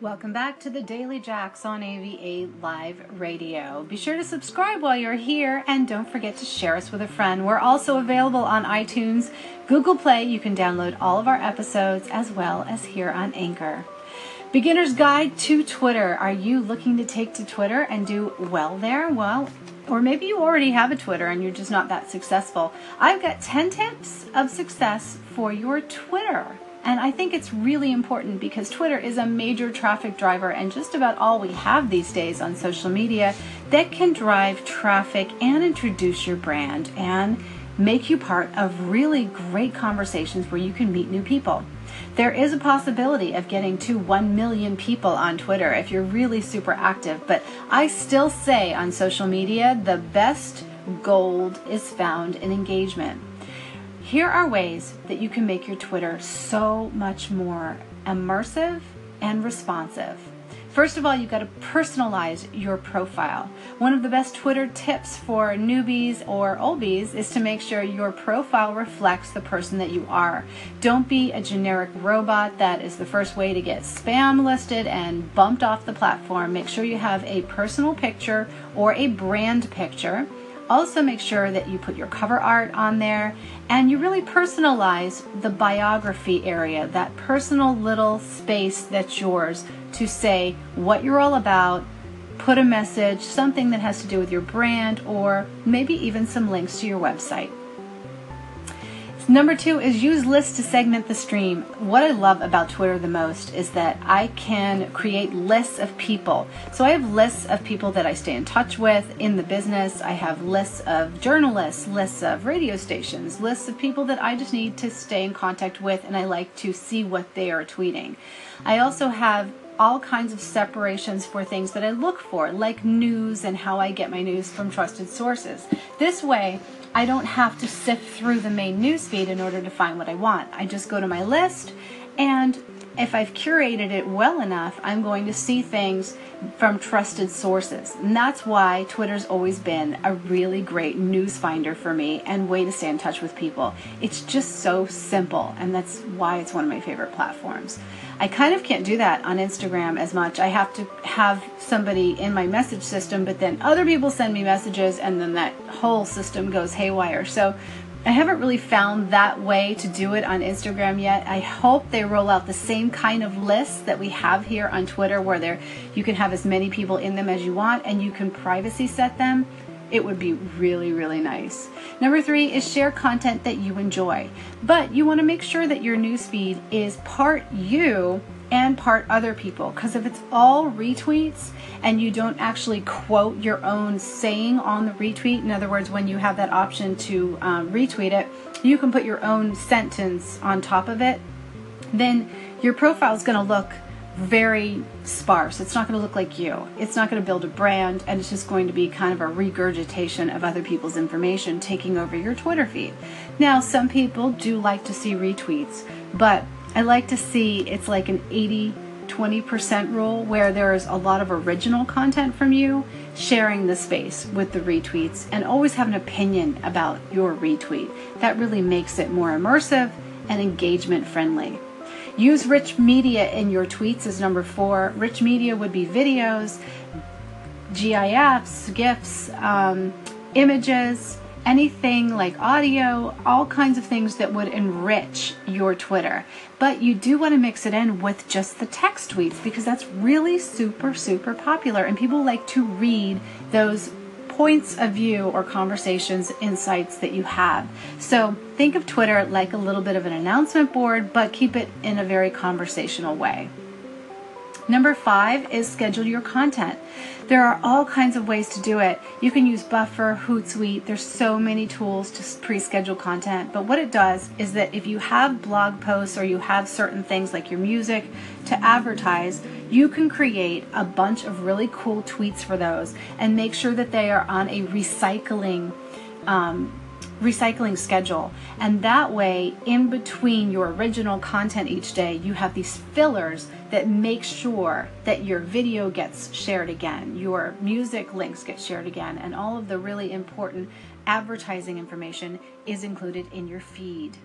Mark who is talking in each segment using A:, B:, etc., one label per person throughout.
A: Welcome back to the Daily Jax on AVA Live Radio. Be sure to subscribe while you're here and don't forget to share us with a friend. We're also available on iTunes, Google Play. You can download all of our episodes as well as here on Anchor. Beginner's Guide to Twitter. Are you looking to take to Twitter and do well there? Well, or maybe you already have a Twitter and you're just not that successful. I've got 10 tips of success for your Twitter. And I think it's really important because Twitter is a major traffic driver and just about all we have these days on social media that can drive traffic and introduce your brand and make you part of really great conversations where you can meet new people. There is a possibility of getting to 1 million people on Twitter if you're really super active, but I still say on social media the best gold is found in engagement. Here are ways that you can make your Twitter so much more immersive and responsive. First of all, you've got to personalize your profile. One of the best Twitter tips for newbies or oldies is to make sure your profile reflects the person that you are. Don't be a generic robot that is the first way to get spam listed and bumped off the platform. Make sure you have a personal picture or a brand picture also, make sure that you put your cover art on there and you really personalize the biography area, that personal little space that's yours to say what you're all about, put a message, something that has to do with your brand, or maybe even some links to your website. Number two is use lists to segment the stream. What I love about Twitter the most is that I can create lists of people. So I have lists of people that I stay in touch with in the business. I have lists of journalists, lists of radio stations, lists of people that I just need to stay in contact with and I like to see what they are tweeting. I also have all kinds of separations for things that I look for, like news and how I get my news from trusted sources. This way, I don't have to sift through the main newsfeed in order to find what I want. I just go to my list, and if I've curated it well enough, I'm going to see things from trusted sources. And that's why Twitter's always been a really great news finder for me and way to stay in touch with people. It's just so simple, and that's why it's one of my favorite platforms. I kind of can't do that on Instagram as much. I have to have somebody in my message system, but then other people send me messages, and then that whole system goes haywire. So I haven't really found that way to do it on Instagram yet. I hope they roll out the same kind of lists that we have here on Twitter where there you can have as many people in them as you want and you can privacy set them it would be really, really nice. Number three is share content that you enjoy, but you want to make sure that your newsfeed is part you and part other people. Because if it's all retweets and you don't actually quote your own saying on the retweet, in other words, when you have that option to um, retweet it, you can put your own sentence on top of it, then your profile is going to look very sparse. It's not going to look like you. It's not going to build a brand, and it's just going to be kind of a regurgitation of other people's information taking over your Twitter feed. Now, some people do like to see retweets, but I like to see it's like an 80 20% rule where there's a lot of original content from you sharing the space with the retweets and always have an opinion about your retweet. That really makes it more immersive and engagement friendly. Use rich media in your tweets as number four. Rich media would be videos, GIFs, GIFs, um, images, anything like audio, all kinds of things that would enrich your Twitter. But you do want to mix it in with just the text tweets because that's really super, super popular and people like to read those points of view or conversations, insights that you have. So think of Twitter like a little bit of an announcement board, but keep it in a very conversational way. Number five is schedule your content. There are all kinds of ways to do it. You can use Buffer, Hootsuite. There's so many tools to pre-schedule content. But what it does is that if you have blog posts or you have certain things like your music to advertise, you can create a bunch of really cool tweets for those and make sure that they are on a recycling um, recycling schedule. And that way, in between your original content each day, you have these fillers that make sure that your video gets shared again, your music links get shared again, and all of the really important advertising information is included in your feed.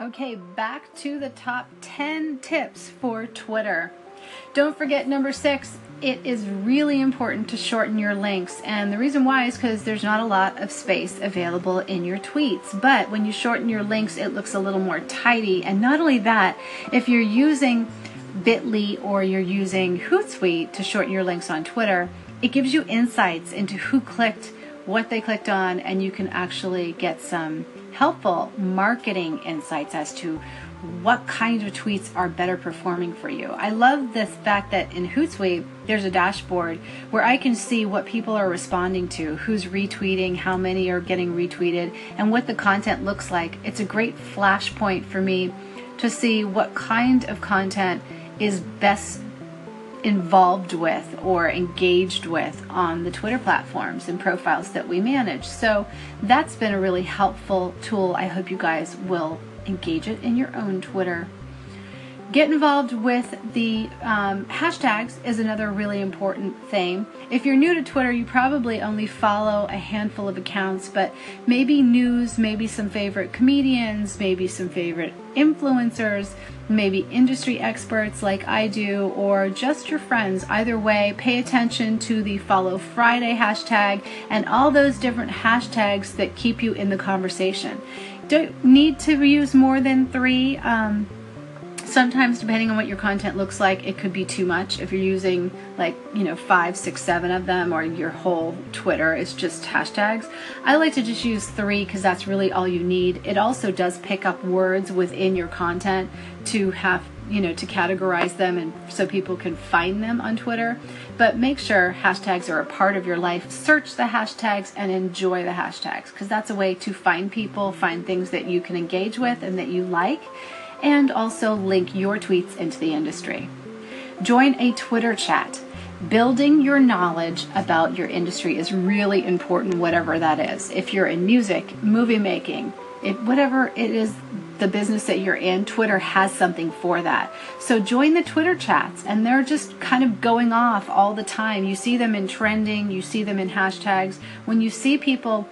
A: Okay, back to the top 10 tips for Twitter. Don't forget number six, it is really important to shorten your links. And the reason why is because there's not a lot of space available in your tweets. But when you shorten your links, it looks a little more tidy. And not only that, if you're using Bitly or you're using Hootsuite to shorten your links on Twitter, it gives you insights into who clicked, what they clicked on, and you can actually get some helpful marketing insights as to what kind of tweets are better performing for you. I love the fact that in Hootsuite, there's a dashboard where I can see what people are responding to, who's retweeting, how many are getting retweeted, and what the content looks like. It's a great flashpoint for me to see what kind of content is best involved with or engaged with on the Twitter platforms and profiles that we manage. So that's been a really helpful tool. I hope you guys will engage it in your own Twitter. Get involved with the um, hashtags is another really important thing. If you're new to Twitter, you probably only follow a handful of accounts, but maybe news, maybe some favorite comedians, maybe some favorite influencers, maybe industry experts like I do, or just your friends. Either way, pay attention to the Follow Friday hashtag and all those different hashtags that keep you in the conversation. Don't need to use more than three. Um, sometimes depending on what your content looks like it could be too much if you're using like you know five six seven of them or your whole twitter is just hashtags i like to just use three because that's really all you need it also does pick up words within your content to have you know to categorize them and so people can find them on twitter but make sure hashtags are a part of your life search the hashtags and enjoy the hashtags because that's a way to find people find things that you can engage with and that you like and also link your tweets into the industry. Join a Twitter chat. Building your knowledge about your industry is really important, whatever that is. If you're in music, movie making, it, whatever it is, the business that you're in, Twitter has something for that. So join the Twitter chats, and they're just kind of going off all the time. You see them in trending, you see them in hashtags. When you see people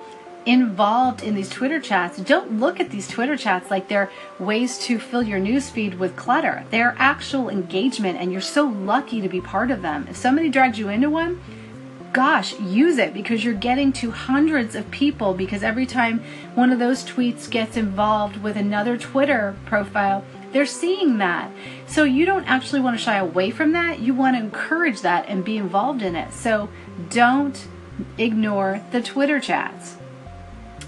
A: involved in these Twitter chats, don't look at these Twitter chats like they're ways to fill your newsfeed with clutter. They're actual engagement, and you're so lucky to be part of them. If somebody drags you into one, gosh, use it because you're getting to hundreds of people. Because every time one of those tweets gets involved with another Twitter profile, they're seeing that. So you don't actually want to shy away from that. You want to encourage that and be involved in it. So don't ignore the Twitter chats.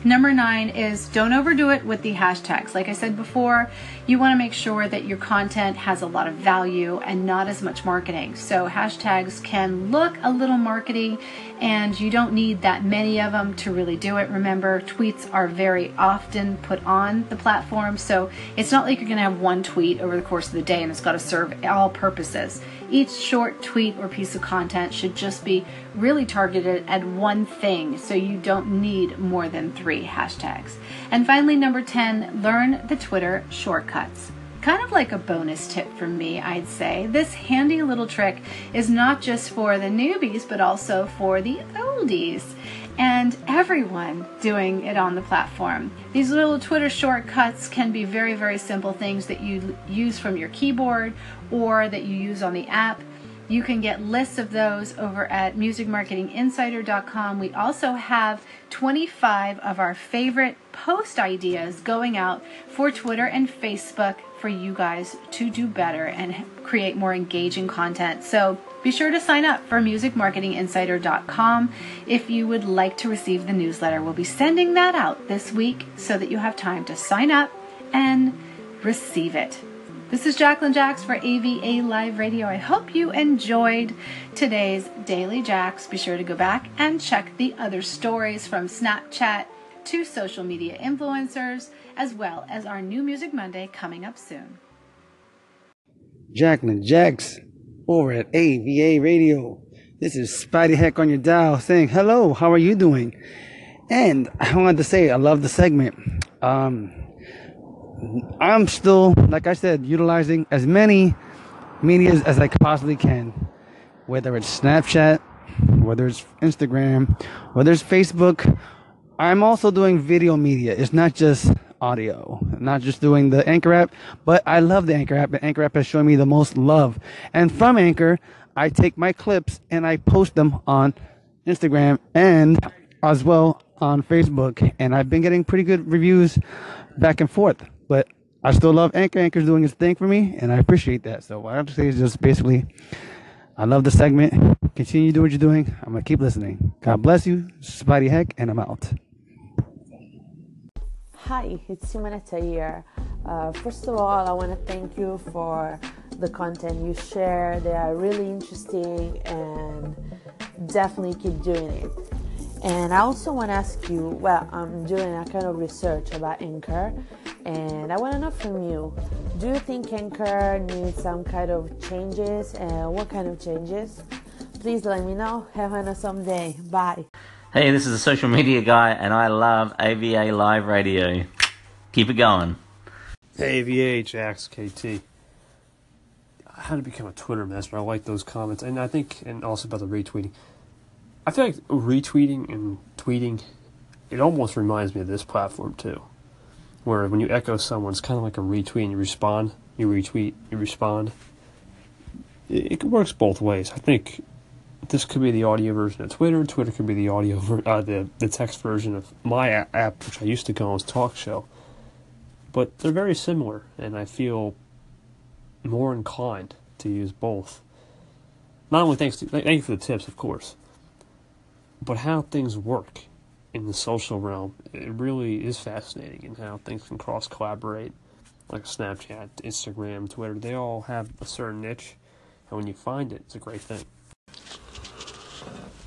A: Number nine is don't overdo it with the hashtags. Like I said before, you want to make sure that your content has a lot of value and not as much marketing. So hashtags can look a little markety and you don't need that many of them to really do it. Remember, tweets are very often put on the platform, so it's not like you're going to have one tweet over the course of the day and it's got to serve all purposes. Each short tweet or piece of content should just be really targeted at one thing, so you don't need more than three hashtags. And finally, number 10, learn the Twitter shortcuts. Kind of like a bonus tip from me, I'd say. This handy little trick is not just for the newbies, but also for the oldies and everyone doing it on the platform. These little Twitter shortcuts can be very, very simple things that you use from your keyboard or that you use on the app. You can get lists of those over at musicmarketinginsider.com. We also have 25 of our favorite post ideas going out for Twitter and Facebook for you guys to do better and create more engaging content. So be sure to sign up for musicmarketinginsider.com if you would like to receive the newsletter. We'll be sending that out this week so that you have time to sign up and receive it. This is Jacqueline Jax for AVA Live Radio. I hope you enjoyed today's Daily Jax. Be sure to go back and check the other stories from Snapchat to social media influencers, as well as our new Music Monday coming up soon.
B: Jacqueline Jax over at AVA Radio. This is Spidey Heck on your dial saying, hello, how are you doing? And I wanted to say, I love the segment. Um, I'm still, like I said, utilizing as many medias as I possibly can, whether it's Snapchat, whether it's Instagram, whether it's Facebook. I'm also doing video media. It's not just audio. not just doing the Anchor app, but I love the Anchor app. The Anchor app has shown me the most love. And from Anchor, I take my clips and I post them on Instagram and as well on Facebook. And I've been getting pretty good reviews back and forth. But I still love Anchor. Anchor's doing its thing for me, and I appreciate that. So what I have to say is just basically, I love the segment. Continue to do what you're doing. I'm gonna keep listening. God bless you, Spidey Heck, and I'm out.
C: Hi, it's Simonetta here. Uh, first of all, I want to thank you for the content you share. They are really interesting and definitely keep doing it. And I also want to ask you well, I'm doing a kind of research about Anchor, and I want to know from you do you think Anchor needs some kind of changes, and what kind of changes? Please let me know. Have an awesome day. Bye.
D: Hey, this is a social media guy, and I love AVA Live Radio. Keep it going.
E: AVA Jax KT. How to become a Twitter master? I like those comments, and I think, and also about the retweeting. I feel like retweeting and tweeting, it almost reminds me of this platform too, where when you echo someone, it's kind of like a retweet and you respond. You retweet, you respond. It, it works both ways. I think this could be the audio version of Twitter. Twitter could be the audio, ver- uh, the the text version of my app, which I used to call as Talk Show. But they're very similar, and I feel more inclined to use both. Not only thanks to thank you for the tips, of course, but how things work in the social realm. It really is fascinating, and how things can cross collaborate, like Snapchat, Instagram, Twitter. They all have a certain niche, and when you find it, it's a great thing.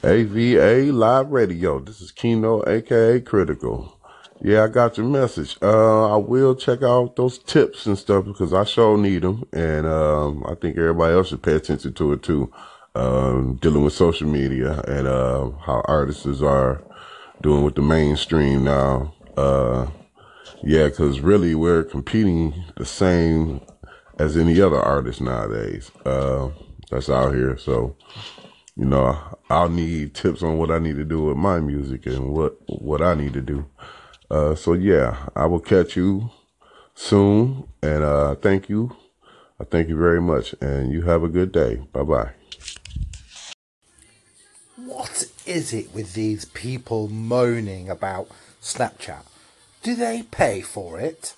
F: AVA Live Radio. This is Kino, aka Critical. Yeah, I got your message. Uh, I will check out those tips and stuff because I sure need them, and um, I think everybody else should pay attention to it too. Um, dealing with social media and uh, how artists are doing with the mainstream now. Uh, yeah, because really we're competing the same as any other artist nowadays. Uh, that's out here, so you know, I'll need tips on what I need to do with my music and what what I need to do. Uh, so yeah, I will catch you soon, and uh, thank you. I thank you very much, and you have a good day. Bye bye.
G: What is it with these people moaning about Snapchat? Do they pay for it?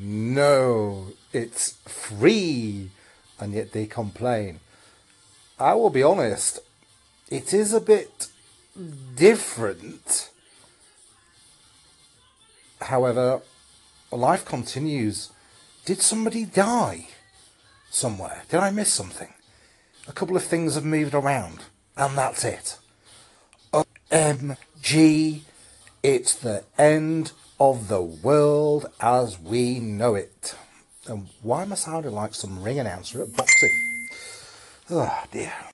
G: No, it's free, and yet they complain. I will be honest, it is a bit different. However, life continues. Did somebody die somewhere? Did I miss something? A couple of things have moved around, and that's it. OMG, it's the end of the world as we know it. And why am I sounding like some ring announcer at boxing? Oh dear.